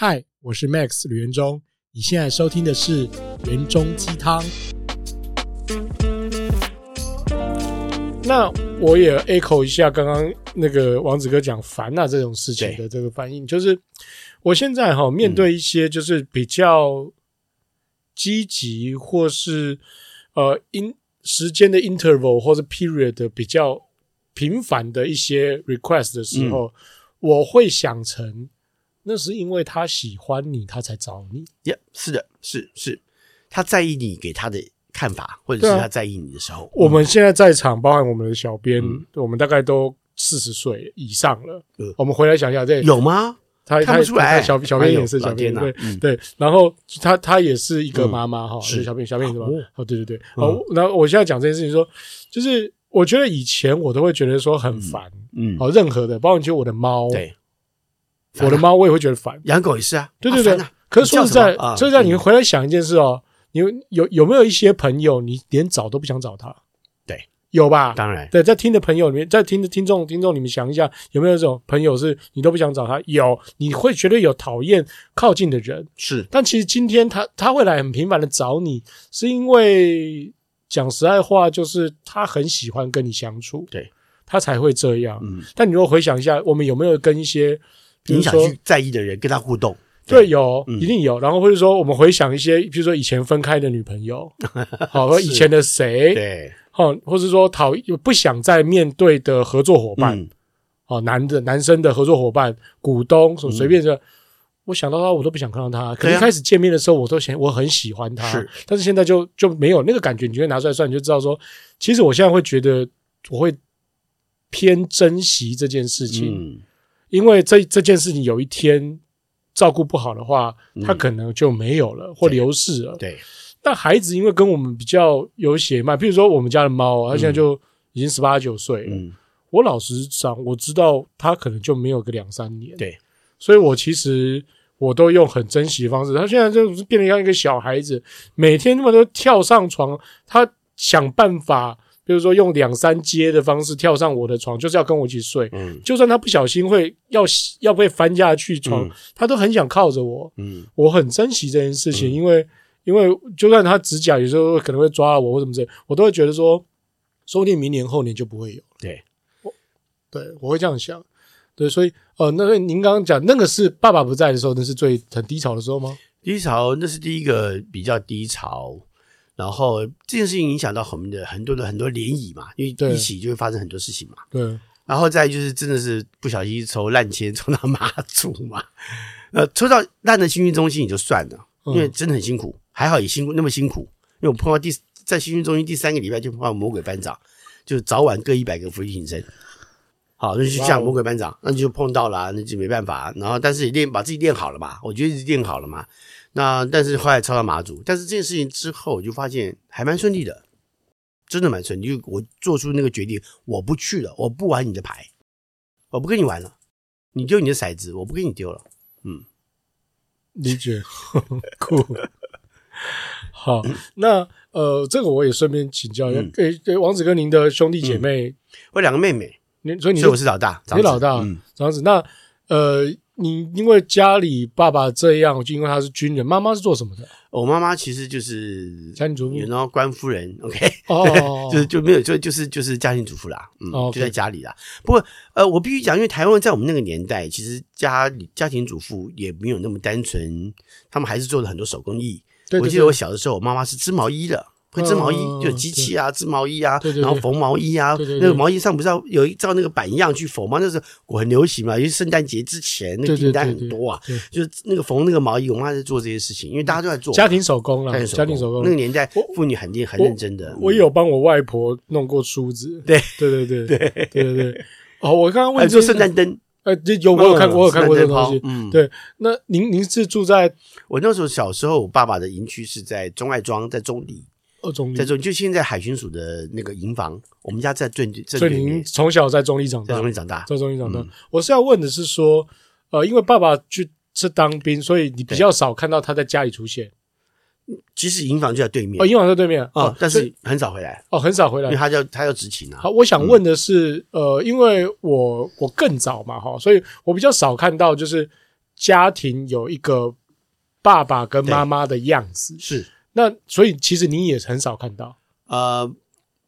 嗨，我是 Max 吕元忠，你现在收听的是元忠鸡汤。那我也 echo 一下刚刚那个王子哥讲烦啊这种事情的这个反应，就是我现在哈面对一些就是比较积极或是呃因时间的 interval 或者 period 的比较频繁的一些 request 的时候，我会想成。那是因为他喜欢你，他才找你。呀，yeah, 是的，是是，他在意你给他的看法，或者是他在意你的时候。啊嗯、我们现在在场，包含我们的小编，嗯、我们大概都四十岁以上了。嗯、我们回来想一下，这有吗？他看不出来。小小编也是小编，对、嗯、对。然后他他也是一个妈妈哈，是小编小编是吧？哦，对对对。哦，然后我现在讲这件事情，说就是我觉得以前我都会觉得说很烦，嗯，好，任何的，包括就我的猫，对。我的猫我也会觉得烦，养狗也是啊。对对对，可是说实在，说实在，你回来想一件事哦，你有有没有一些朋友，你连找都不想找他？对，有吧？当然，对，在听的朋友里面，在听的听众听众，你们想一下，有没有这种朋友是你都不想找他？有，你会觉得有讨厌靠近的人是，但其实今天他他会来很频繁的找你，是因为讲实在话，就是他很喜欢跟你相处，对，他才会这样。嗯，但你如果回想一下，我们有没有跟一些你想去在意的人跟他互动，对，有，一定有。然后或者说，我们回想一些，比如说以前分开的女朋友，好，和以前的谁，对，好，或者说讨厌不想再面对的合作伙伴，哦，男的男生的合作伙伴、股东，什么随便的，我想到他，我都不想看到他。可能一开始见面的时候，我都嫌我很喜欢他，是，但是现在就就没有那个感觉。你就会拿出来算，你就知道说，其实我现在会觉得，我会偏珍惜这件事情。因为这这件事情有一天照顾不好的话，他可能就没有了或流逝了。对，但孩子因为跟我们比较有血脉，譬如说我们家的猫，它现在就已经十八九岁了。嗯，我老实讲，我知道它可能就没有个两三年。对，所以我其实我都用很珍惜的方式。它现在就是变得像一个小孩子，每天那么多跳上床，他想办法。比如说用两三阶的方式跳上我的床，就是要跟我一起睡。嗯，就算他不小心会要要被翻下去床，他都很想靠着我。嗯，我很珍惜这件事情，因为因为就算他指甲有时候可能会抓我或什么之类，我都会觉得说，说不定明年后年就不会有。对，我对我会这样想。对，所以呃，那您刚刚讲那个是爸爸不在的时候，那是最很低潮的时候吗？低潮，那是第一个比较低潮。然后这件事情影响到我们的很多的很多涟漪嘛，因为一起就会发生很多事情嘛。对。然后再就是真的是不小心抽烂签抽到妈祖嘛，呃，抽到烂的幸运中心也就算了，因为真的很辛苦，嗯、还好也辛苦那么辛苦，因为我碰到第在幸运中心第三个礼拜就碰到魔鬼班长，就早晚各一百个福利挺身。好，那就像魔鬼班长，那就碰到了，那就没办法。然后但是也练把自己练好了嘛，我觉得是练好了嘛。那但是后来抽到马祖，但是这件事情之后，我就发现还蛮顺利的，真的蛮顺利。就我做出那个决定，我不去了，我不玩你的牌，我不跟你玩了，你丢你的骰子，我不跟你丢了。嗯，理解，酷。好，那呃，这个我也顺便请教一下，给给、嗯、王子跟您的兄弟姐妹，嗯、我两个妹妹，你所以你是我是老大，你老大，嗯，这样子。那呃。你因为家里爸爸这样，就因为他是军人，妈妈是做什么的？我妈妈其实就是家庭主妇，然后官夫人，OK，哦，就是就没有就就是就是家庭主妇啦，嗯，就在家里啦。不过呃，我必须讲，因为台湾在我们那个年代，其实家里家庭主妇也没有那么单纯，他们还是做了很多手工艺。我记得我小的时候，我妈妈是织毛衣的。会织毛衣，就机器啊，织毛衣啊，然后缝毛衣啊。那个毛衣上不是要有一照那个板样去缝吗？那时候我很流行嘛，因为圣诞节之前那订单很多啊。就是那个缝那个毛衣，我妈在做这些事情，因为大家都在做家庭手工啊，家庭手工。那个年代妇女很认很认真的。我有帮我外婆弄过梳子，对对对对对对对。哦，我刚刚问就圣诞灯，呃，有我有看我有看过这个东西，嗯，对。那您您是住在我那时候小时候，我爸爸的营区是在钟爱庄，在中里。哦，中坜在中，就现在海巡署的那个营房，我们家在最最。所以您从小在中立长大，在中立长大，在中立长大。我是要问的是说，呃，因为爸爸去是当兵，所以你比较少看到他在家里出现。其实营房就在对面，哦，营房在对面啊，但是很少回来。哦，很少回来，因为他要他要执勤啊。好，我想问的是，呃，因为我我更早嘛，哈，所以我比较少看到就是家庭有一个爸爸跟妈妈的样子，是。那所以其实你也很少看到，呃，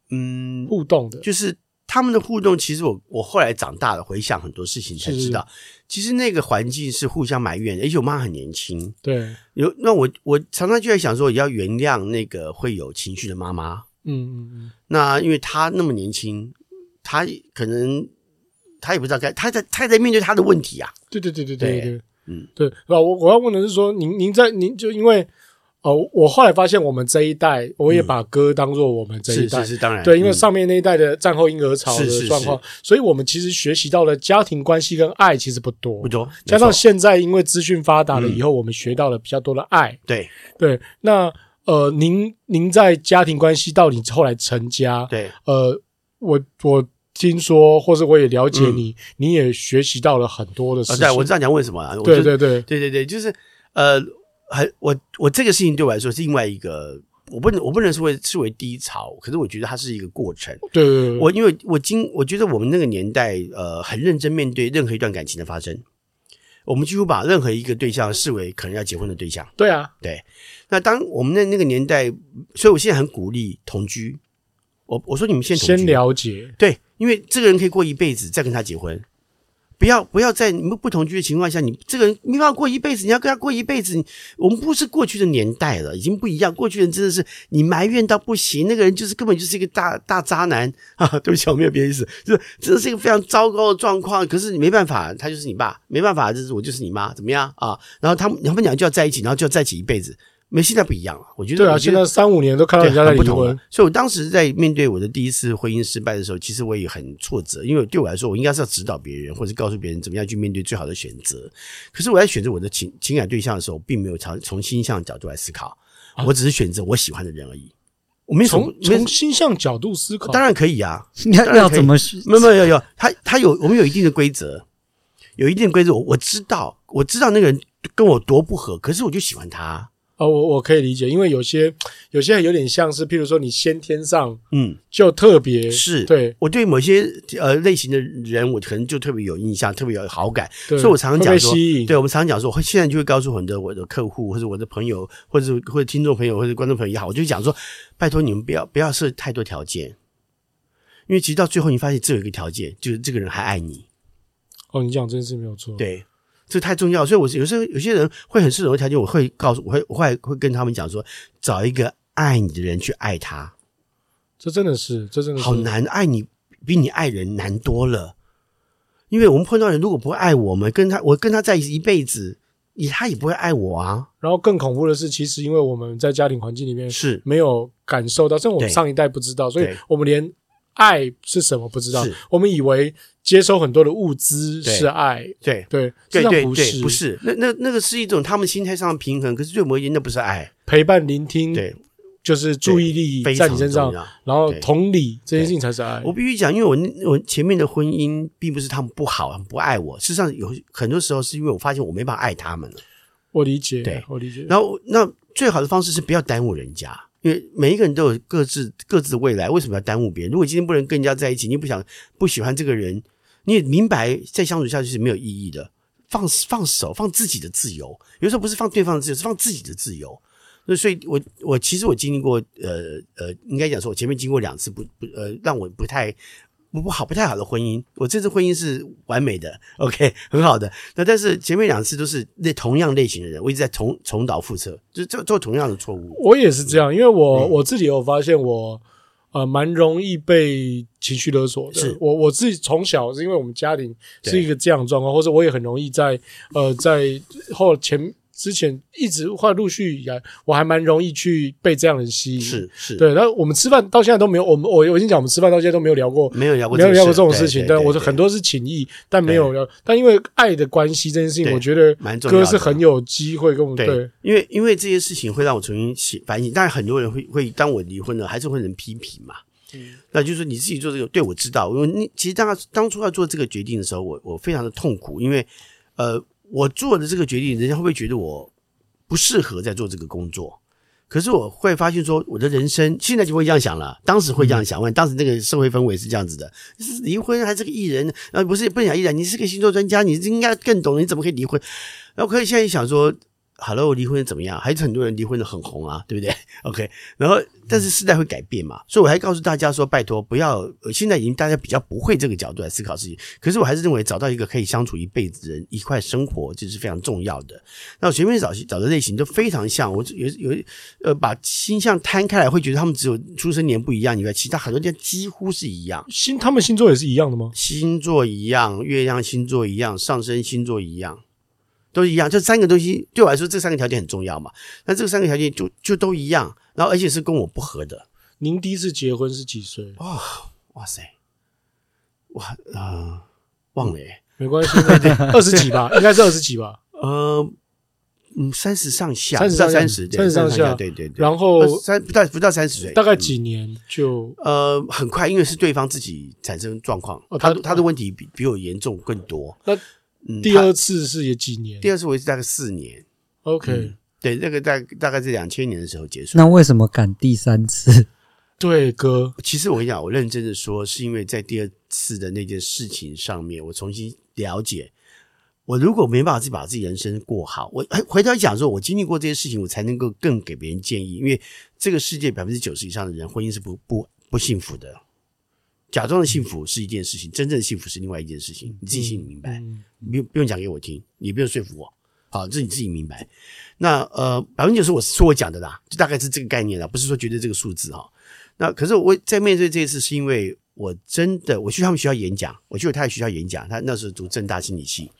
嗯，互动的，就是他们的互动。其实我我后来长大了，回想很多事情才知道，其实那个环境是互相埋怨的。而且我妈很年轻，对，有那我我常常就在想说，也要原谅那个会有情绪的妈妈。嗯嗯嗯。那因为她那么年轻，她可能她也不知道该，她在她在面对她的问题啊。对对对对对对，嗯，对。我我要问的是说，您您在您就因为。哦，我后来发现，我们这一代，我也把歌当做我们这一代，是是是，当然，对，因为上面那一代的战后婴儿潮的状况，所以我们其实学习到了家庭关系跟爱其实不多，不多。加上现在因为资讯发达了以后，我们学到了比较多的爱，对对。那呃，您您在家庭关系到你后来成家，对，呃，我我听说，或是我也了解你，你也学习到了很多的事情。对，我知道你要问什么啊？对对对对对对，就是呃。很我我这个事情对我来说是另外一个，我不能我不能说为视为低潮，可是我觉得它是一个过程。对，对，对，我因为我今我觉得我们那个年代呃很认真面对任何一段感情的发生，我们几乎把任何一个对象视为可能要结婚的对象。对啊，对。那当我们的那个年代，所以我现在很鼓励同居。我我说你们先先了解，对，因为这个人可以过一辈子，再跟他结婚。不要不要在你们不同居的情况下，你这个人没办法过一辈子，你要跟他过一辈子。我们不是过去的年代了，已经不一样。过去人真的是你埋怨到不行，那个人就是根本就是一个大大渣男 啊！对不起，我没有别的意思，就是真的是一个非常糟糕的状况。可是你没办法，他就是你爸，没办法，就是我就是你妈，怎么样啊？然后他们他们俩就要在一起，然后就要在一起一辈子。没，现在不一样了。我觉得，对啊，现在三五年都看到人家在离婚。所以，我当时在面对我的第一次婚姻失败的时候，其实我也很挫折，因为对我来说，我应该是要指导别人，或者告诉别人怎么样去面对最好的选择。可是，我在选择我的情情感对象的时候，并没有从从心象角度来思考，我只是选择我喜欢的人而已。我没从从心象角度思考，当然可以啊。你 要要怎么？没有没有有，他他有我们有一定的规则，有一定的规则。我我知道，我知道那个人跟我多不合，可是我就喜欢他。哦，我我可以理解，因为有些有些有点像是，譬如说你先天上，嗯，就特别是对我对某些呃类型的人，我可能就特别有印象，特别有好感，所以我常常讲说，对我们常常讲说，我现在就会告诉很多我的客户或者我的朋友，或者是或者听众朋友或者观众朋友也好，我就讲说，拜托你们不要不要设太多条件，因为其实到最后你发现只有一个条件，就是这个人还爱你。哦，你讲这件事没有错，对。这太重要，所以我有时候有些人会很适合的条件，我会告诉，我会我会会跟他们讲说，找一个爱你的人去爱他。这真的是，这真的是好难，爱你比你爱人难多了。因为我们碰到人如果不会爱我们，跟他我跟他在一起一辈子，也他也不会爱我啊。然后更恐怖的是，其实因为我们在家庭环境里面是没有感受到，像我们上一代不知道，所以我们连爱是什么不知道，我们以为。接收很多的物资是爱，对。对对对对，不是。那那那个是一种他们心态上的平衡，可是对我们而言那不是爱，陪伴、聆听，对，就是注意力在你身上，然后同理这件事情才是爱。我必须讲，因为我我前面的婚姻并不是他们不好，不爱我，事实上有很多时候是因为我发现我没办法爱他们了。我理解，对，我理解。然后那最好的方式是不要耽误人家，因为每一个人都有各自各自的未来，为什么要耽误别人？如果今天不能跟人家在一起，你不想不喜欢这个人。你也明白，再相处下去是没有意义的。放放手，放自己的自由。有时候不是放对方的自由，是放自己的自由。那所以我，我我其实我经历过，呃呃，应该讲说，我前面经过两次不不呃，让我不太不不好不太好的婚姻。我这次婚姻是完美的，OK，很好的。那但是前面两次都是那同样类型的人，我一直在重重蹈覆辙，就做做同样的错误。我也是这样，因为我、嗯、我自己有发现我。呃，蛮容易被情绪勒索的。是我我自己从小是因为我们家庭是一个这样的状况，或者我也很容易在呃在后前之前一直或陆续以来，我还蛮容易去被这样的人吸引。是是，对。然后我们吃饭到现在都没有，我们我我已经讲，我们吃饭到现在都没有聊过，没有聊过，没有聊过这种事情。但我说很多是情谊，但没有聊。但因为爱的关系这件事情，我觉得蛮重要。哥是很有机会跟我们对，因为因为这些事情会让我重新反省。但很多人会会当我离婚了，还是会人批评嘛。嗯，那就是说你自己做这个，对，我知道，因为你其实当当初要做这个决定的时候，我我非常的痛苦，因为呃，我做的这个决定，人家会不会觉得我不适合在做这个工作？可是我会发现说，我的人生现在就会这样想了，当时会这样想问，当时那个社会氛围是这样子的：是离婚还是个艺人？呃，不是不想艺人，你是个星座专家，你应该更懂，你怎么可以离婚？然后可以现在想说。好了，我离婚怎么样？还是很多人离婚的很红啊，对不对？OK，然后但是时代会改变嘛，所以我还告诉大家说，拜托不要，现在已经大家比较不会这个角度来思考事情。可是我还是认为找到一个可以相处一辈子的人一块生活，这是非常重要的。那我前面找找的类型都非常像，我有有呃把星象摊开来，会觉得他们只有出生年不一样以外，其他很多地方几乎是一样。星他们星座也是一样的吗？星座一样，月亮星座一样，上升星座一样。都一样，这三个东西对我来说，这三个条件很重要嘛。那这三个条件就就都一样，然后而且是跟我不合的。您第一次结婚是几岁？哇、哦、哇塞，哇啊、呃，忘了耶，没关系，二十几吧，应该是二十几吧。呃，嗯，三十上下，三十到三十，三十上下，对对对。然后三不到不到三十岁，大概几年就、嗯、呃很快，因为是对方自己产生状况，哦、他他的问题比比我严重更多。那嗯、第二次是也几年？第二次我是大概四年。OK，、嗯、对，那个大大概是两千年的时候结束。那为什么赶第三次？对哥，其实我跟你讲，我认真的说，是因为在第二次的那件事情上面，我重新了解，我如果没办法自己把自己人生过好，我回头讲说，我经历过这些事情，我才能够更给别人建议。因为这个世界百分之九十以上的人，婚姻是不不不幸福的。假装的幸福是一件事情，真正的幸福是另外一件事情。你自己心里明白，不用不用讲给我听，你不用说服我，好，这你自己明白。那呃，百分之九十我是说我讲的啦，就大概是这个概念啦，不是说绝对这个数字哈。那可是我在面对这一次，是因为我真的我去他们学校演讲，我去我太太学校演讲，他那时候读正大心理系，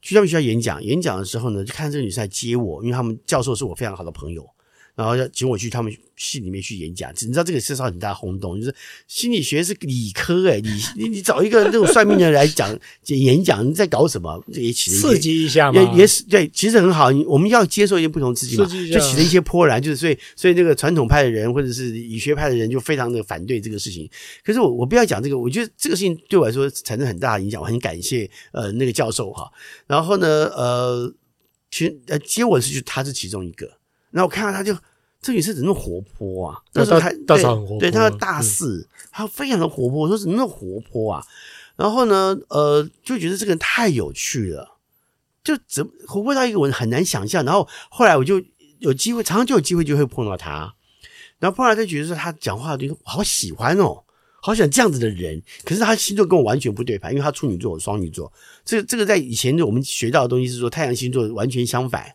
去他们学校演讲，演讲的时候呢，就看这个女生来接我，因为他们教授是我非常好的朋友。然后要请我去他们系里面去演讲，你知道这个制造很大轰动，就是心理学是理科哎、欸、你你你找一个那种算命的来讲演讲，你在搞什么？这也起了刺激一下嘛，也也是对，其实很好。我们要接受一些不同刺激嘛，激就起了一些波澜，就是所以所以那个传统派的人或者是理学派的人就非常的反对这个事情。可是我我不要讲这个，我觉得这个事情对我来说产生很大的影响，我很感谢呃那个教授哈。然后呢呃，其实呃接我是就他是其中一个。然后我看到他就，这女生怎么那么活泼啊？那时候还大嫂很活泼，对，她大四，她非常的活泼。我说怎么那么活泼啊？然后呢，呃，就觉得这个人太有趣了，就怎么活泼到一个我很难想象。然后后来我就有机会，常常就有机会就会碰到他。然后后来就觉得说他讲话的好喜欢哦，好喜欢这样子的人。可是他星座跟我完全不对盘，因为他处女座，我双鱼座。这个这个在以前我们学到的东西是说太阳星座完全相反。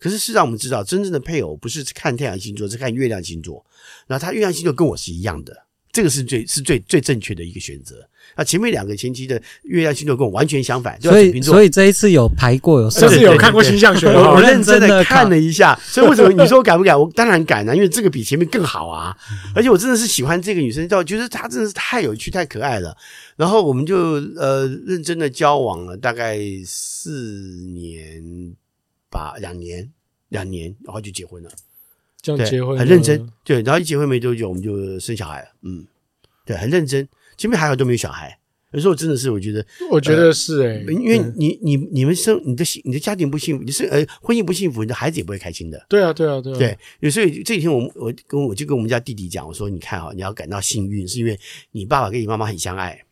可是，事实上我们知道，真正的配偶不是看太阳星座，是看月亮星座。然后他月亮星座跟我是一样的，这个是最是最最正确的一个选择。那前面两个前期的月亮星座跟我完全相反，所以所以这一次有排过，有甚至有看过星象学，我认真的看了一下。所以为什么你说我敢不敢？我当然敢啊，因为这个比前面更好啊。而且我真的是喜欢这个女生，到觉得她真的是太有趣、太可爱了。然后我们就呃认真的交往了大概四年。把两年，两年，然后就结婚了，这样结婚很认真，对，然后一结婚没多久，我们就生小孩了，嗯，对，很认真，前面还好都没有小孩，有时候真的是我觉得，我觉得是哎、欸呃、因为你你你们生你的幸你的家庭不幸福，你是呃婚姻不幸福，你的孩子也不会开心的，对啊对啊对啊，对，有时候这几天我我跟我就跟我们家弟弟讲，我说你看啊，你要感到幸运，是因为你爸爸跟你妈妈很相爱，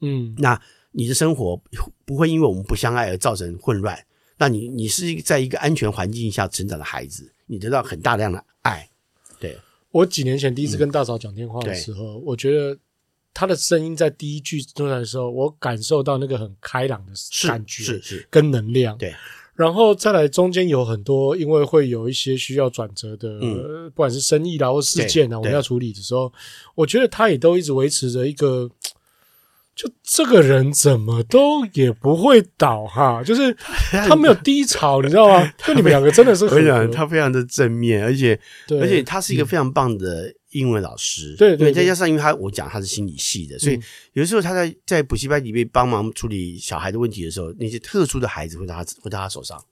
嗯，那你的生活不会因为我们不相爱而造成混乱。那你你是在一个安全环境下成长的孩子，你得到很大量的爱。对，我几年前第一次跟大嫂讲电话的时候，嗯、我觉得她的声音在第一句出来的时候，我感受到那个很开朗的感觉，是是跟能量。对，然后再来中间有很多，因为会有一些需要转折的，嗯、不管是生意啦或事件啊，我们要处理的时候，我觉得他也都一直维持着一个。就这个人怎么都也不会倒哈，就是他没有低潮，你知道吗？就你们两个真的是，我跟你讲，他非常的正面，而且而且他是一个非常棒的英文老师，对对，再加上因为他我讲他是心理系的，所以有的时候他在在补习班里面帮忙处理小孩的问题的时候，那些特殊的孩子会到他会到他手上，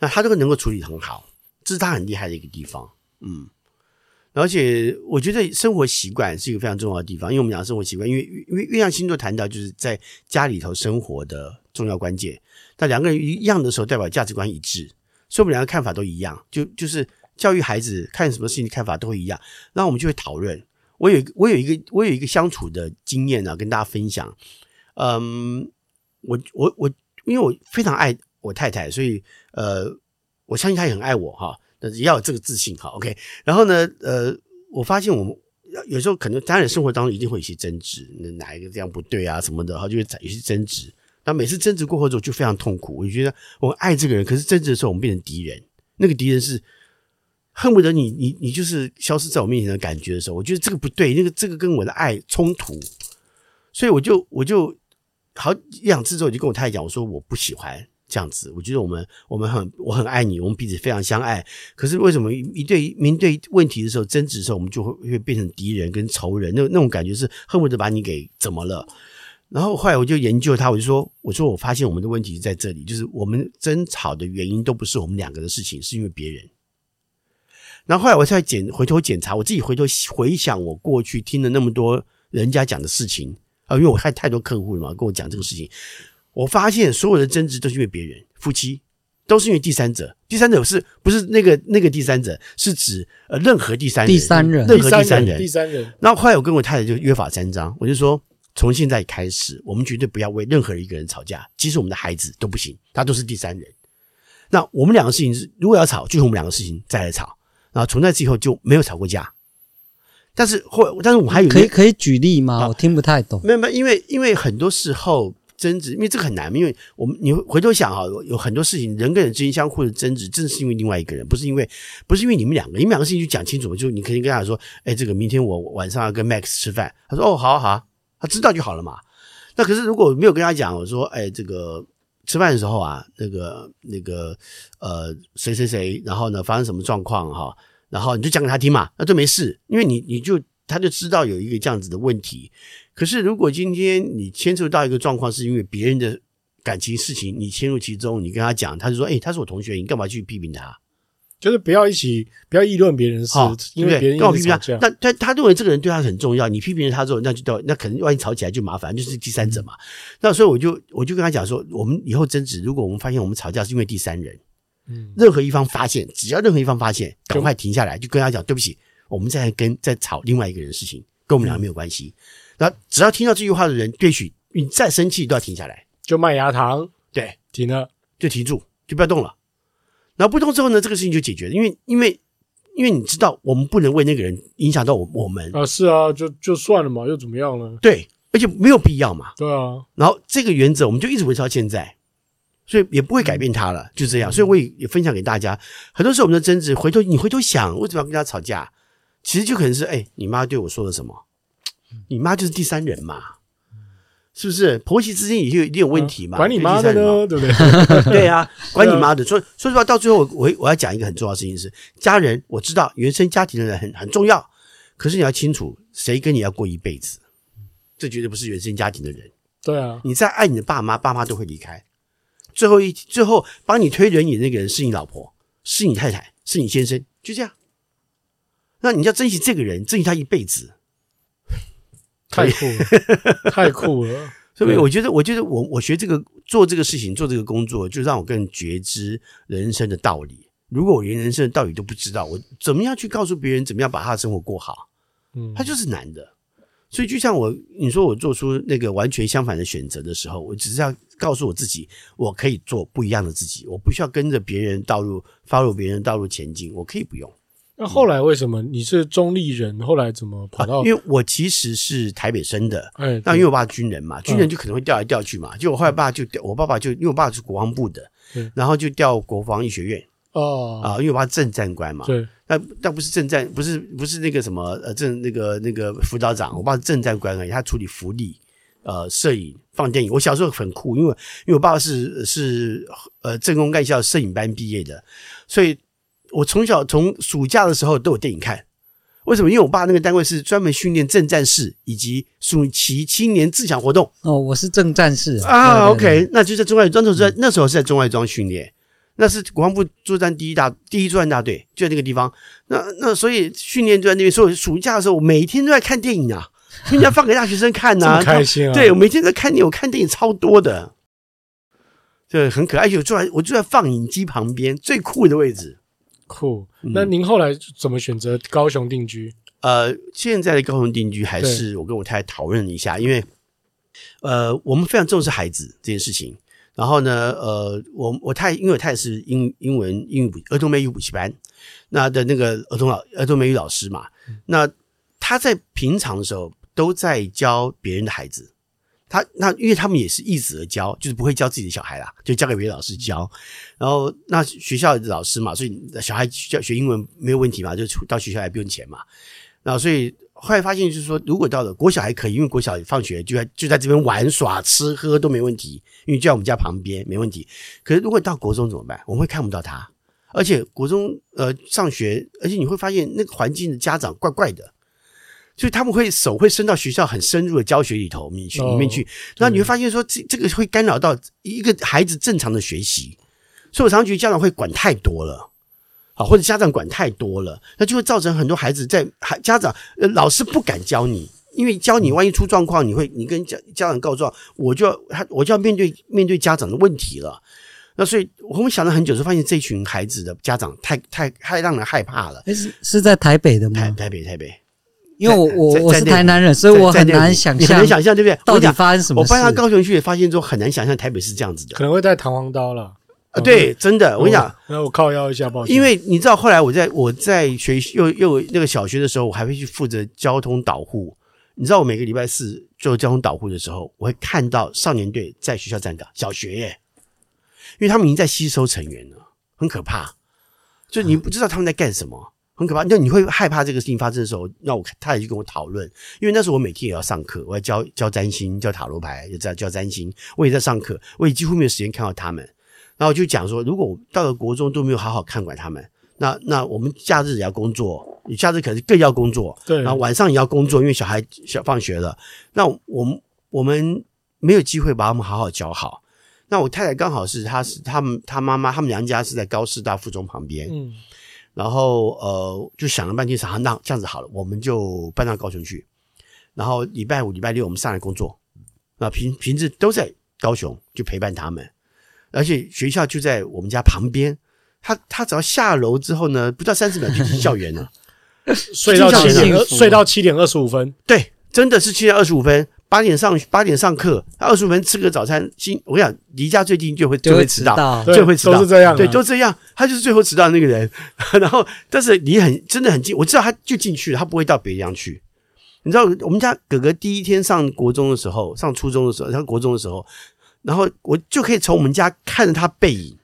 那他这个能够处理很好，这是他很厉害的一个地方，嗯。而且我觉得生活习惯是一个非常重要的地方，因为我们讲生活习惯，因为因为月亮星座谈到就是在家里头生活的重要关键。那两个人一样的时候，代表价值观一致，所以我们两个看法都一样，就就是教育孩子看什么事情的看法都会一样，然后我们就会讨论。我有我有一个我有一个相处的经验呢，跟大家分享。嗯，我我我，因为我非常爱我太太，所以呃，我相信她也很爱我哈。但是要有这个自信哈。OK，然后呢，呃，我发现我们有时候可能当然生活当中一定会有一些争执，那哪一个这样不对啊什么的哈，就会有些争执。那每次争执过后之后就非常痛苦，我就觉得我爱这个人，可是争执的时候我们变成敌人，那个敌人是。恨不得你你你就是消失在我面前的感觉的时候，我觉得这个不对，那个这个跟我的爱冲突，所以我就我就好一两次之后，我就跟我太太讲，我说我不喜欢这样子，我觉得我们我们很我很爱你，我们彼此非常相爱，可是为什么一对面对问题的时候争执的时候，我们就会会变成敌人跟仇人，那那种感觉是恨不得把你给怎么了？然后后来我就研究他，我就说我说我发现我们的问题在这里，就是我们争吵的原因都不是我们两个的事情，是因为别人。然后后来我再检回头检查，我自己回头回想我过去听了那么多人家讲的事情啊，因为我看太多客户了嘛，跟我讲这个事情，我发现所有的争执都是因为别人，夫妻都是因为第三者，第三者是不是那个那个第三者，是指呃任何第三人，第三人，任何第三人，第三人。然后后来我跟我太太就约法三章，我就说从现在开始，我们绝对不要为任何一个人吵架，即使我们的孩子都不行，他都是第三人。那我们两个事情是，如果要吵，就是我们两个事情再来吵。然后从那之后就没有吵过架，但是后，但是我还有可以可以举例吗？啊、我听不太懂。没有没有，因为因为很多时候争执，因为这个很难，因为我们你回头想哈，有很多事情人跟人之间相互的争执，正是因为另外一个人，不是因为不是因为你们两个，你们两个事情就讲清楚，就你肯定跟他说，哎，这个明天我晚上要跟 Max 吃饭，他说哦，好好，他知道就好了嘛。那可是如果没有跟他讲，我说，哎，这个。吃饭的时候啊，那个那个呃，谁谁谁，然后呢，发生什么状况哈，然后你就讲给他听嘛，那就没事，因为你你就他就知道有一个这样子的问题。可是如果今天你牵涉到一个状况，是因为别人的感情事情，你牵入其中，你跟他讲，他就说，诶，他是我同学，你干嘛去批评他？就是不要一起，不要议论别人的事，哦、因为别人跟我批评他。但他他认为这个人对他很重要，你批评了他之后，那就到那可能万一吵起来就麻烦，就是第三者嘛。嗯、那所以我就我就跟他讲说，我们以后争执，如果我们发现我们吵架是因为第三人，嗯，任何一方发现，只要任何一方发现，赶快停下来，就跟他讲，对不起，我们在跟在吵另外一个人的事情，跟我们俩没有关系。那、嗯、只要听到这句话的人，也许你再生气都要停下来，就麦芽糖，对，停了就停住，就不要动了。然后不动之后呢，这个事情就解决了，因为因为因为你知道，我们不能为那个人影响到我我们啊，是啊，就就算了嘛，又怎么样呢？对，而且没有必要嘛。对啊。然后这个原则我们就一直维持到现在，所以也不会改变它了，嗯、就这样。所以我也也分享给大家，很多时候我们的争执，回头你回头想，为什么要跟他吵架？其实就可能是，哎，你妈对我说了什么？你妈就是第三人嘛。是不是婆媳之间也有一定有问题嘛？管你妈的呢，对不对？对啊，管你妈的。说说实话，到最后我我要讲一个很重要的事情是，家人我知道原生家庭的人很很重要，可是你要清楚谁跟你要过一辈子，这绝对不是原生家庭的人。对啊，你再爱你的爸妈，爸妈都会离开。最后一最后帮你推轮椅的那个人是你老婆，是你太太，是你先生，就这样。那你要珍惜这个人，珍惜他一辈子。太酷了，太酷了！所以我觉得，我觉得我我学这个做这个事情，做这个工作，就让我更觉知人生的道理。如果我连人生的道理都不知道，我怎么样去告诉别人怎么样把他的生活过好？嗯，他就是难的。所以就像我你说我做出那个完全相反的选择的时候，我只是要告诉我自己，我可以做不一样的自己，我不需要跟着别人道路，follow 别人道路前进，我可以不用。那后来为什么你是中立人？后来怎么跑到、啊？因为我其实是台北生的，哎，那因为我爸军人嘛，军人就可能会调来调去嘛。就、嗯、我后来爸就调，我爸爸就因为我爸爸是国防部的，对然后就调国防医学院哦啊，因为我爸政战官嘛，对，那那不是政战，不是不是那个什么呃政那个那个辅导长，我爸是政战官而已，他处理福利、呃摄影、放电影。我小时候很酷，因为因为我爸爸是是呃政工干校摄影班毕业的，所以。我从小从暑假的时候都有电影看，为什么？因为我爸那个单位是专门训练正战士以及暑期青年自强活动。哦，我是正战士啊。OK，那就在中外庄，那时候在那时候是在中外庄训练，那是国防部作战第一大第一作战大队就在那个地方。那那所以训练就在那边，所以暑假的时候我每天都在看电影啊，人家放给大学生看呐、啊，开心啊！对，我每天在看电影，我看电影超多的，对很可爱。而且我坐在我坐在放映机旁边最酷的位置。酷。那您后来怎么选择高雄定居？呃，现在的高雄定居还是我跟我太太讨论了一下，因为呃，我们非常重视孩子这件事情。然后呢，呃，我我太因为我太太是英英文英语补儿童美语补习班，那的那个儿童老儿童美语老师嘛，那他在平常的时候都在教别人的孩子。他那因为他们也是易子而教，就是不会教自己的小孩啦，就交给别的老师教。然后那学校的老师嘛，所以小孩教学英文没有问题嘛，就到学校来不用钱嘛。然后所以后来发现就是说，如果到了国小还可以，因为国小放学就在就在这边玩耍吃喝都没问题，因为就在我们家旁边没问题。可是如果到国中怎么办？我们会看不到他，而且国中呃上学，而且你会发现那个环境的家长怪怪的。所以他们会手会伸到学校很深入的教学里头里面去里面去，然后你会发现说这这个会干扰到一个孩子正常的学习，所以我常常觉得家长会管太多了，好，或者家长管太多了，那就会造成很多孩子在孩家长呃老师不敢教你，因为教你万一出状况，你会你跟家家长告状，我就要他我就要面对面对家长的问题了。那所以我们想了很久，就发现这群孩子的家长太太太让人害怕了。诶是是在台北的吗？台台北台北。因为我我我是台南人，所以我很难想象，很难想象，对不对？到底发生什么事？我搬到高雄去，也发现说很难想象台北是这样子的，可能会带弹簧刀了。啊，对，真的，我跟你讲，那我靠腰一下，抱歉。因为你知道，后来我在我在学又又那个小学的时候，我还会去负责交通导护。你知道，我每个礼拜四做交通导护的时候，我会看到少年队在学校站岗，小学耶，因为他们已经在吸收成员了，很可怕。就你不知道他们在干什么。嗯很可怕，那你会害怕这个事情发生的时候，那我他也就跟我讨论，因为那时候我每天也要上课，我要教教占星、教塔罗牌，也在教占星，我也在上课，我也几乎没有时间看到他们。然后我就讲说，如果我到了国中都没有好好看管他们，那那我们假日也要工作，你假日可能更要工作，对，然后晚上也要工作，因为小孩小放学了，那我们我们没有机会把他们好好教好。那我太太刚好是，她是他们他妈妈他们娘家是在高师大附中旁边，嗯。然后呃，就想了半天，想那这样子好了，我们就搬到高雄去。然后礼拜五、礼拜六我们上来工作，那平平日都在高雄，就陪伴他们。而且学校就在我们家旁边，他他只要下楼之后呢，不到三十秒就进校园了。睡到七点，睡到七点二十五分。对，真的是七点二十五分。八点上八点上课，二十五分吃个早餐。今我跟你讲，离家最近就会就会迟到，就会迟到，都是这样，对，都这样。他就是最后迟到那个人。然后，但是离很真的很近，我知道他就进去了，他不会到别的地方去。你知道，我们家哥哥第一天上国中的时候，上初中的时候，上国中的时候，然后我就可以从我们家看着他背影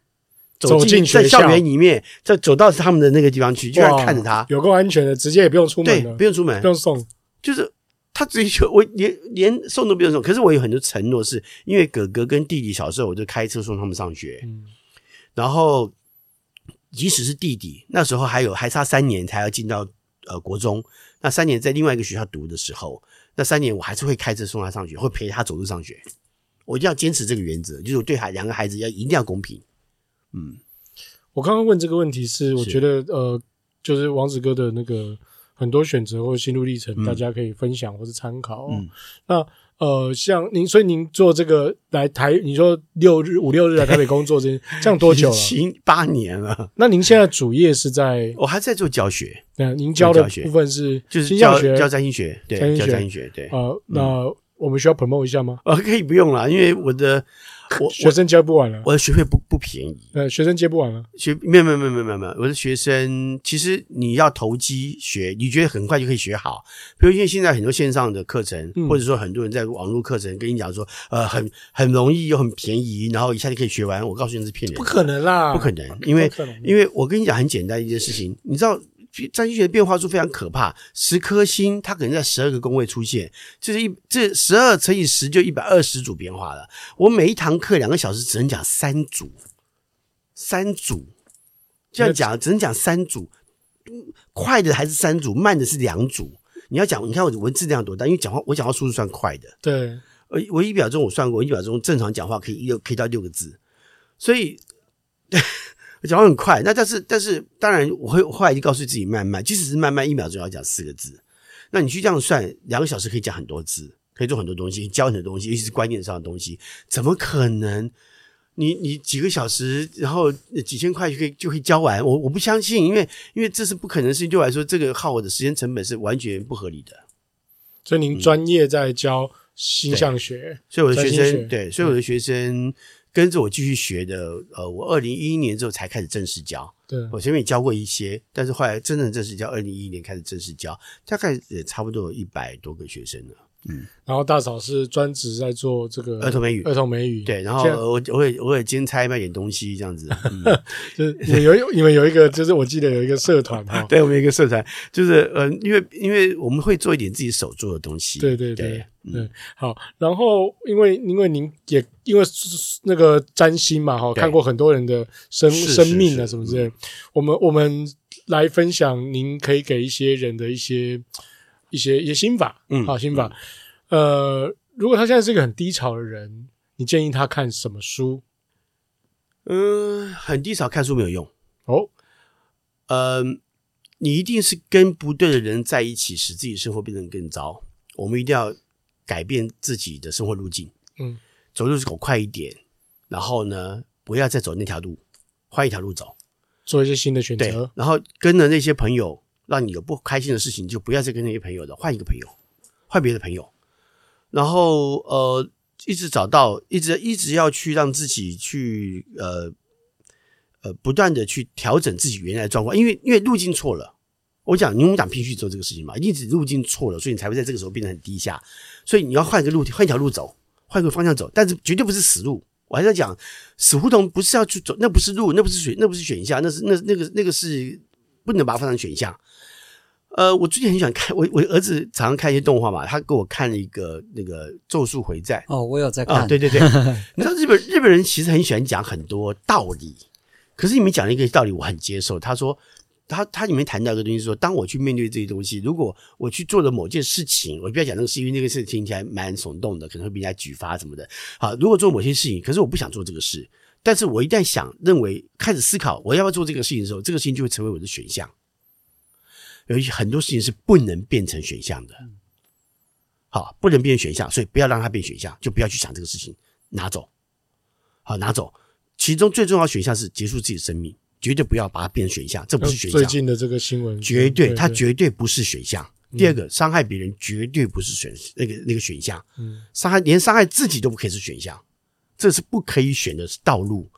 走进在校园里面，再走到他们的那个地方去，就要看着他，有够安全的，直接也不用出门，对，不用出门，不用送，就是。他追求我连连送都不用送，可是我有很多承诺，是因为哥哥跟弟弟小时候我就开车送他们上学，嗯，然后即使是弟弟那时候还有还差三年才要进到呃国中，那三年在另外一个学校读的时候，那三年我还是会开车送他上学，会陪他走路上学，我一定要坚持这个原则，就是我对孩两个孩子要一定要公平。嗯，我刚刚问这个问题是，我觉得呃，就是王子哥的那个。很多选择或心路历程，大家可以分享或是参考。嗯，那呃，像您，所以您做这个来台，你说六日五六日来台北工作，这 这样多久了？七八年了。那您现在主业是在？我还在做教学。那您教的部分是就是教教占星学，对，教占星学。对。呃，那我们需要 promote 一下吗？呃，可以不用了，因为我的。我学生接不完了，我的学费不不便宜。呃，学生接不完了，学没有没有没有没有没有，我的学生其实你要投机学，你觉得很快就可以学好。比如因为现在很多线上的课程，或者说很多人在网络课程跟你讲说，呃，很很容易又很便宜，然后一下就可以学完。我告诉你是骗人，不可能啦，不可能，因为因为我跟你讲很简单一件事情，你知道。占星学的变化数非常可怕，十颗星它可能在十二个宫位出现，就是一这十二乘以十就一百二十组变化了。我每一堂课两个小时只能讲三组，三组这样讲只能讲三组，快的还是三组，慢的是两组。你要讲，你看我文字量多大，因为讲话我讲话速度算快的，对，我我一秒钟我算过，一秒钟正常讲话可以六可以到六个字，所以。讲话很快，那但是但是当然，我会后来就告诉自己慢慢，即使是慢慢，一秒钟要讲四个字，那你去这样算，两个小时可以讲很多字，可以做很多东西，教很多东西，尤其是观念上的东西，怎么可能？你你几个小时，然后几千块就可以就可以教完，我我不相信，因为因为这是不可能的事情，对我来说，这个耗我的时间成本是完全不合理的。所以您专业在教星象学，嗯、所以我的学生对，所以我的学生跟着我继续学的。呃，我二零一一年之后才开始正式教。对，我前面也教过一些，但是后来真正正式教，二零一一年开始正式教，大概也差不多有一百多个学生了。嗯，然后大嫂是专职在做这个儿童美语，儿童美语。对，然后我我也我也兼差卖点东西这样子，嗯、就是有有你们有一个，就是我记得有一个社团哈，对，我们有一个社团，就是呃，因为因为我们会做一点自己手做的东西，对对对对、嗯，好，然后因为因为您也因为那个占星嘛哈，看过很多人的生生命啊什么之类，我们我们来分享，您可以给一些人的一些。一些一些心法，嗯，好心法，呃，如果他现在是一个很低潮的人，你建议他看什么书？嗯，很低潮看书没有用哦，呃，你一定是跟不对的人在一起，使自己生活变得更糟。我们一定要改变自己的生活路径，嗯，走路走快一点，然后呢，不要再走那条路，换一条路走，做一些新的选择，然后跟着那些朋友。让你有不开心的事情，就不要再跟那些朋友了，换一个朋友，换别的朋友，然后呃，一直找到，一直一直要去让自己去呃呃不断的去调整自己原来的状况，因为因为路径错了。我讲你们讲必须做这个事情嘛，一直路径错了，所以你才会在这个时候变得很低下。所以你要换一个路，换一条路走，换一个方向走，但是绝对不是死路。我还在讲死胡同不是要去走，那不是路，那不是选，那不是选项，那是那那个那个是不能把它放成选项。呃，我最近很喜欢看，我我儿子常常看一些动画嘛，他给我看了一个那个《咒术回战》。哦，我有在看。哦、对对对，你知道日本日本人其实很喜欢讲很多道理，可是你们讲了一个道理，我很接受。他说，他他里面谈到一个东西说，说当我去面对这些东西，如果我去做了某件事情，我不要讲那个事，因为那个事听起来蛮耸动的，可能会被人家举发什么的。好，如果做某些事情，可是我不想做这个事，但是我一旦想认为开始思考我要不要做这个事情的时候，这个事情就会成为我的选项。有一些很多事情是不能变成选项的，好，不能变成选项，所以不要让它变选项，就不要去想这个事情，拿走，好，拿走。其中最重要的选项是结束自己的生命，绝对不要把它变成选项，这不是选项。最近的这个新闻，绝对，它绝对不是选项。第二个，伤害别人绝对不是选那个那个选项，嗯，伤害连伤害自己都不可以是选项，这是不可以选的道路。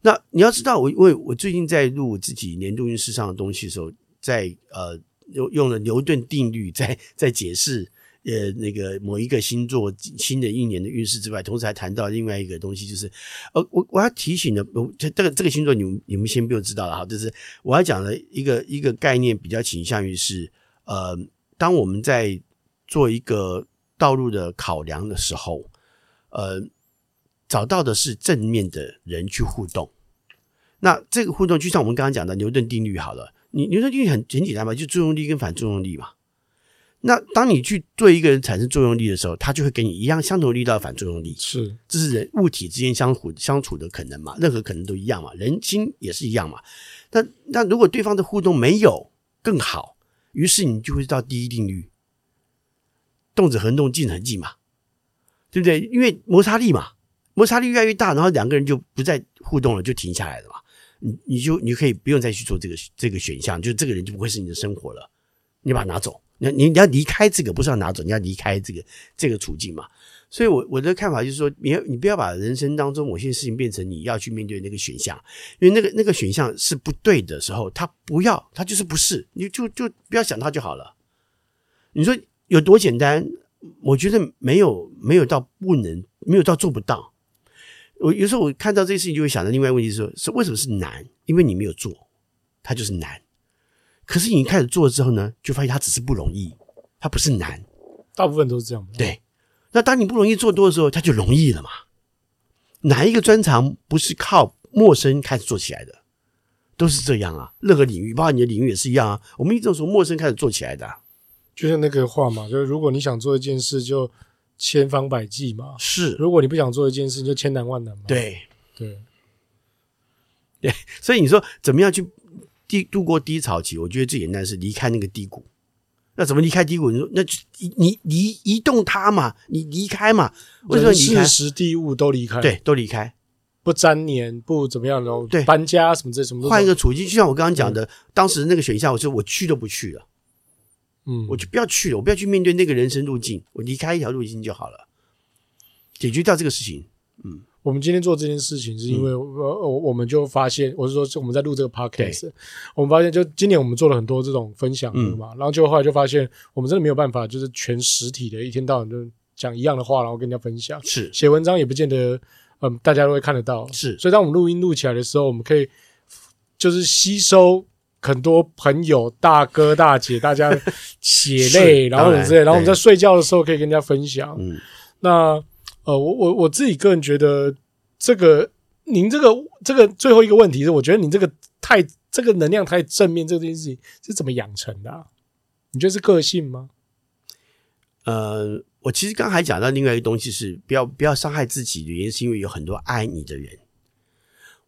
那你要知道，我因为我最近在录自己年度运势上的东西的时候，在呃。用用了牛顿定律在在解释呃那个某一个星座新的一年的运势之外，同时还谈到另外一个东西，就是呃我我要提醒的，这这个这个星座你们你们先不用知道了哈，就是我要讲的一个一个概念，比较倾向于是呃，当我们在做一个道路的考量的时候，呃，找到的是正面的人去互动，那这个互动就像我们刚刚讲的牛顿定律好了。你牛顿定律很很简单嘛，就作用力跟反作用力嘛。那当你去对一个人产生作用力的时候，他就会给你一样相同力道的反作用力。是，这是人物体之间相互相处的可能嘛？任何可能都一样嘛？人心也是一样嘛？那那如果对方的互动没有更好，于是你就会知道第一定律：动者恒动，静者恒静嘛，对不对？因为摩擦力嘛，摩擦力越来越大，然后两个人就不再互动了，就停下来了嘛。你你就你可以不用再去做这个这个选项，就这个人就不会是你的生活了。你把它拿走，你你你要离开这个，不是要拿走，你要离开这个这个处境嘛。所以我，我我的看法就是说，你要你不要把人生当中某些事情变成你要去面对那个选项，因为那个那个选项是不对的时候，他不要，他就是不是，你就就不要想他就好了。你说有多简单？我觉得没有没有到不能，没有到做不到。我有时候我看到这些事情，就会想到另外一个问题是说，是为什么是难？因为你没有做，它就是难。可是你开始做了之后呢，就发现它只是不容易，它不是难。大部分都是这样。对。那当你不容易做多的时候，它就容易了嘛。哪一个专长不是靠陌生开始做起来的？都是这样啊。任何领域，包括你的领域也是一样啊。我们一直从陌生开始做起来的啊。就像那个话嘛，就是如果你想做一件事，就。千方百计嘛，是。如果你不想做一件事，就千难万难嘛。对，对，对。所以你说怎么样去低度过低潮期？我觉得最简单是离开那个低谷。那怎么离开低谷？你说那你你移移动它嘛，你离开嘛？为什么离开？人事时地物都离开，对，都离开。不粘黏，不怎么样的，对，搬家什么这什么，换一个处境，就像我刚刚讲的，当时那个选项，我说我去都不去了，嗯，我就不要去了，我不要去面对那个人生路径，我离开一条路径就好了，解决掉这个事情，嗯。我们今天做这件事情，是因为我我我们就发现，我是说我们在录这个 podcast，我们发现就今年我们做了很多这种分享的嘛，然后就后来就发现，我们真的没有办法，就是全实体的，一天到晚就讲一样的话，然后跟人家分享，是。写文章也不见得，嗯，大家都会看得到，是。所以当我们录音录起来的时候，我们可以就是吸收很多朋友、大哥、大姐大家血泪，然后之类，然后我们在睡觉的时候可以跟人家分享，嗯，那。呃，我我我自己个人觉得，这个您这个这个最后一个问题是，我觉得你这个太这个能量太正面，这件事情是怎么养成的啊？你觉得是个性吗？呃，我其实刚才讲到另外一个东西是不要不要伤害自己的原因，是因为有很多爱你的人。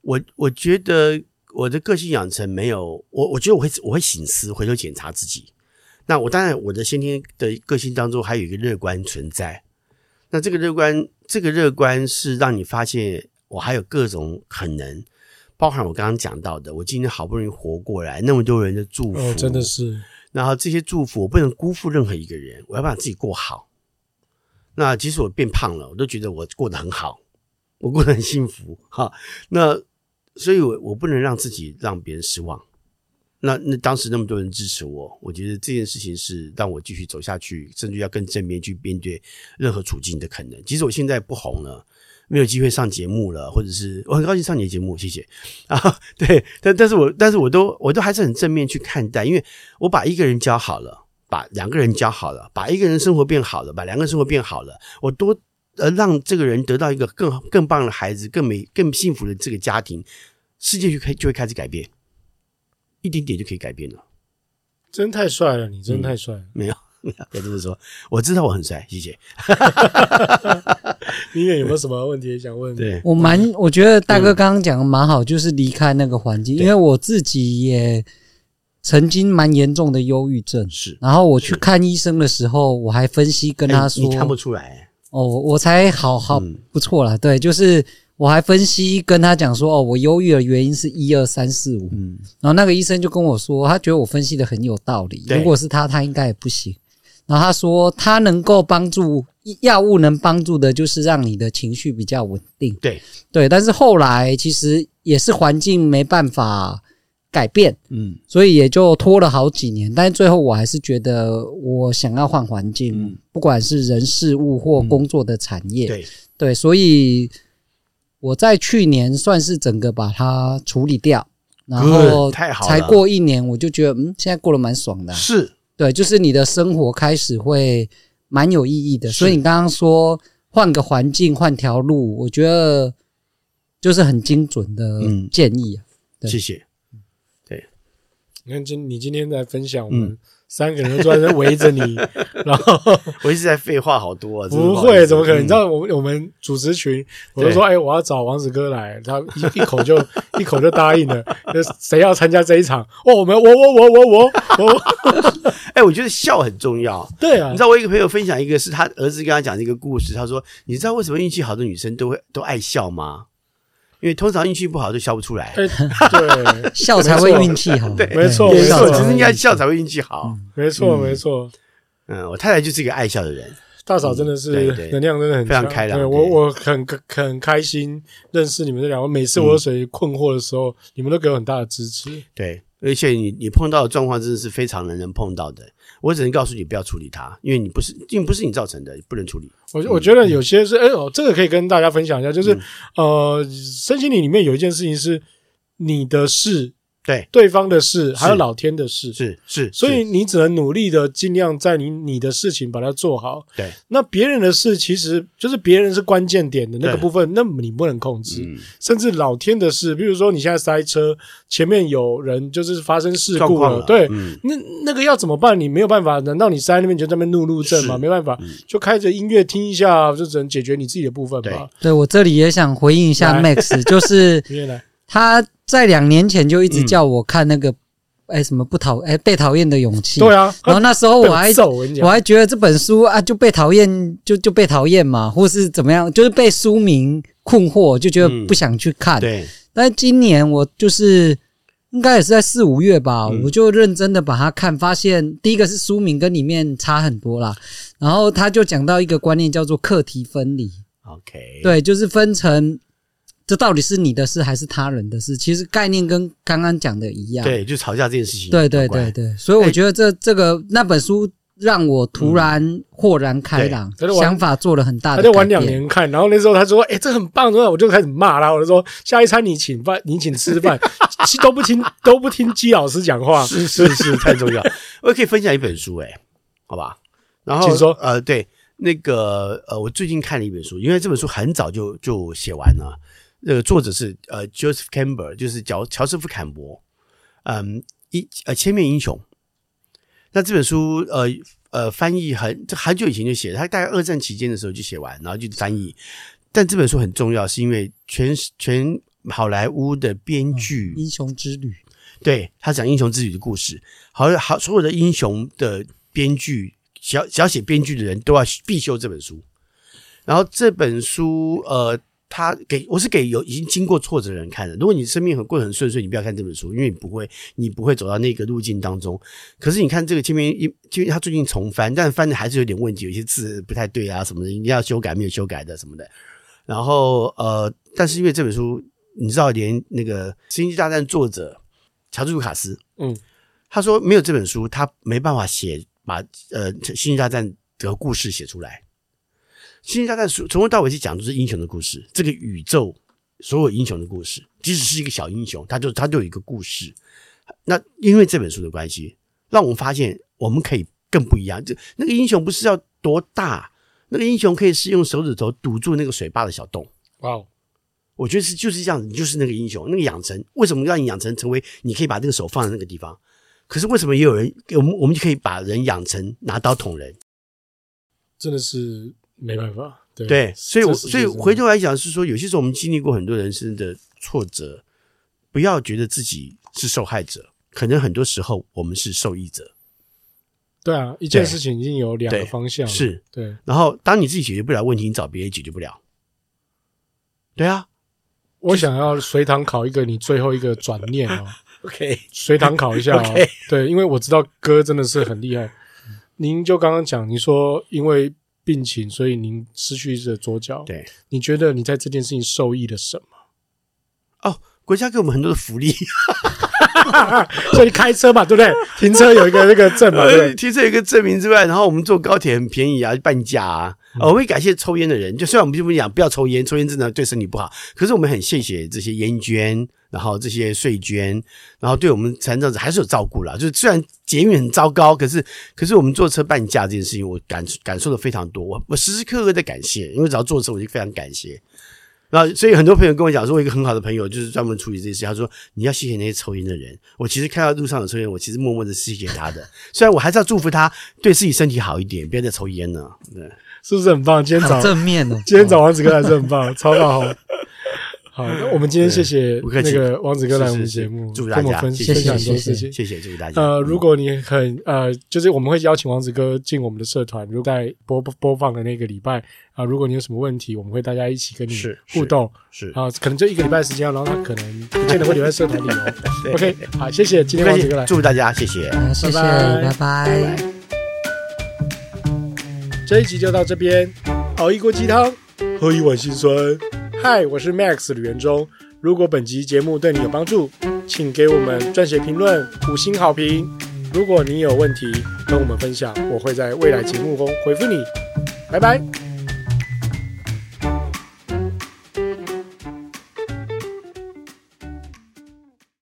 我我觉得我的个性养成没有我，我觉得我会我会醒思，回头检查自己。那我当然我的先天的个性当中还有一个乐观存在。那这个乐观，这个乐观是让你发现我还有各种可能，包含我刚刚讲到的，我今天好不容易活过来，那么多人的祝福，哦，真的是。然后这些祝福我不能辜负任何一个人，我要把自己过好。那即使我变胖了，我都觉得我过得很好，我过得很幸福哈。那所以我，我不能让自己让别人失望。那那当时那么多人支持我，我觉得这件事情是让我继续走下去，甚至要更正面去面对任何处境的可能。即使我现在不红了，没有机会上节目了，或者是我很高兴上你的节目，谢谢 啊。对，但但是我但是我都我都还是很正面去看待，因为我把一个人教好了，把两个人教好了，把一个人生活变好了，把两个人生活变好了，我多呃让这个人得到一个更更棒的孩子，更美更幸福的这个家庭，世界就开就会开始改变。一点点就可以改变了，真太帅了！你真太帅了。嗯，没有，没有，别这么说。我知道我很帅，谢谢。音乐有没有什么问题想问？对，我蛮，我觉得大哥刚刚讲的蛮好，就是离开那个环境，因为我自己也曾经蛮严重的忧郁症。是，然后我去看医生的时候，我还分析跟他说，你看不出来哦，我才好好不错啦。对，就是。我还分析跟他讲说，哦，我忧郁的原因是一二三四五，嗯，然后那个医生就跟我说，他觉得我分析的很有道理，如果是他，他应该也不行。然后他说，他能够帮助药物能帮助的，就是让你的情绪比较稳定，对对。但是后来其实也是环境没办法改变，嗯，所以也就拖了好几年。但是最后我还是觉得，我想要换环境，嗯，不管是人事物或工作的产业，对对，所以。我在去年算是整个把它处理掉，然后才过一年，我就觉得嗯，现在过得蛮爽的。是，对，就是你的生活开始会蛮有意义的。所以你刚刚说换个环境，换条路，我觉得就是很精准的建议。谢谢。对，你看今你今天在分享我们。三个人都专门围着你，然后我一直在废话好多啊！不会，怎么可能？你知道我们我们主持群，我就说，哎，我要找王子哥来，他一一口就一口就答应了。就谁要参加这一场？哦，我们我我我我我我，哎，我觉得笑很重要。对啊，你知道我一个朋友分享一个是他儿子跟他讲的一个故事，他说，你知道为什么运气好的女生都会都爱笑吗？因为通常运气不好就笑不出来，对，笑才会运气好，对，没错，没错，其实应该笑才会运气好，没错，没错。嗯，我太太就是一个爱笑的人，大嫂真的是能量真的很非常开朗。我我很很开心认识你们这两位，每次我有谁困惑的时候，你们都给我很大的支持。对，而且你你碰到的状况真的是非常人能碰到的。我只能告诉你不要处理它，因为你不是，因为不是你造成的，不能处理。我我觉得有些是，哎、哦，这个可以跟大家分享一下，就是、嗯、呃，身心灵里面有一件事情是你的事。对对方的事，还有老天的事，是是，所以你只能努力的尽量在你你的事情把它做好。对，那别人的事其实就是别人是关键点的那个部分，那么你不能控制。甚至老天的事，比如说你现在塞车，前面有人就是发生事故了，对，那那个要怎么办？你没有办法，难道你塞那边就在那边怒路症吗？没办法，就开着音乐听一下，就只能解决你自己的部分吧。对，我这里也想回应一下 Max，就是他。在两年前就一直叫我看那个，哎，什么不讨哎被讨厌的勇气。对啊，然后那时候我还我还觉得这本书啊就被讨厌就就被讨厌嘛，或是怎么样，就是被书名困惑，就觉得不想去看。嗯、对，但今年我就是应该也是在四五月吧，嗯、我就认真的把它看，发现第一个是书名跟里面差很多啦，然后他就讲到一个观念叫做课题分离。OK，对，就是分成这到底是你的事还是他人的事，其实概念跟刚刚讲的一样。对，就吵架这件事情。对对对对，所以我觉得这这个那本书。让我突然豁然开朗，嗯、想法做了很大的。他就玩两年看，然后那时候他说：“哎、欸，这很棒！”然后我就开始骂他，我就说：“下一餐你请饭，你请吃饭，都不听都不听姬老师讲话，是是是，太重要。”我也可以分享一本书、欸，哎，好吧。然后，请说。呃，对，那个呃，我最近看了一本书，因为这本书很早就就写完了。那个作者是呃，Joseph Campbell，就是乔乔瑟夫·坎伯。嗯，一呃，千面英雄。那这本书，呃呃，翻译很这很久以前就写了，他大概二战期间的时候就写完，然后就翻译。但这本书很重要，是因为全全好莱坞的编剧、嗯《英雄之旅》，对，他讲英雄之旅的故事，好好所有的英雄的编剧，小小写编剧的人都要必修这本书。然后这本书，呃。他给我是给有已经经过挫折的人看的。如果你生命很过得很顺遂，你不要看这本书，因为你不会，你不会走到那个路径当中。可是你看这个前面一，因为他最近重翻，但翻的还是有点问题，有些字不太对啊什么的，一定要修改没有修改的什么的。然后呃，但是因为这本书，你知道，连那个《星际大战》作者乔治卢卡斯，嗯，他说没有这本书，他没办法写把呃《星际大战》的故事写出来。星际大战从头到尾去讲都是英雄的故事，这个宇宙所有英雄的故事，即使是一个小英雄，他就他就有一个故事。那因为这本书的关系，让我们发现我们可以更不一样。就那个英雄不是要多大，那个英雄可以是用手指头堵住那个水坝的小洞。哇哦，我觉得是就是这样子，你就是那个英雄。那个养成为什么让你养成成为你可以把这个手放在那个地方？可是为什么也有人我们我们就可以把人养成拿刀捅人？真的是。没办法，对，对，所以我，所以回头来讲是说，有些时候我们经历过很多人生的挫折，不要觉得自己是受害者，可能很多时候我们是受益者。对啊，一件事情已经有两个方向，是，对。然后，当你自己解决不了问题，你找别人解决不了。对啊，我想要随堂考一个你最后一个转念哦。OK，随堂考一下哦。对，因为我知道哥真的是很厉害。您就刚刚讲，你说因为。病情，所以您失去了左脚。对，你觉得你在这件事情受益了什么？哦，国家给我们很多的福利，所以开车嘛，对不对？停车有一个那个证嘛，对不对？停车有一个证明之外，然后我们坐高铁很便宜啊，半价啊。我会感谢抽烟的人，就虽然我们就不讲不要抽烟，抽烟真的对身体不好，可是我们很谢谢这些烟捐。然后这些税捐，然后对我们残障者还是有照顾啦。就是虽然捷运很糟糕，可是可是我们坐车半价这件事情，我感感受的非常多。我我时时刻刻在感谢，因为只要坐车我就非常感谢。那所以很多朋友跟我讲说，我一个很好的朋友就是专门处理这些事。他说你要谢谢那些抽烟的人。我其实看到路上有抽烟，我其实默默的谢谢他的。虽然我还是要祝福他对自己身体好一点，不要再抽烟了。对，是不是很棒？今天早正面哦，今天找王子哥还是很棒，超棒好。好，那我们今天谢谢那个王子哥来我们节目，祝大家分享很多事情，谢谢，祝大家。呃，如果你很呃，就是我们会邀请王子哥进我们的社团，如果在播播放的那个礼拜啊，如果你有什么问题，我们会大家一起跟你互动，是啊，可能就一个礼拜时间，然后他可能不见得会留在社团里哦。OK，好，谢谢今天王子哥来，祝大家谢谢，谢谢，拜拜。这一集就到这边，熬一锅鸡汤，喝一碗辛酸。嗨，我是 Max 吕元忠。如果本集节目对你有帮助，请给我们撰写评论、五星好评。如果你有问题跟我们分享，我会在未来节目中回复你。拜拜。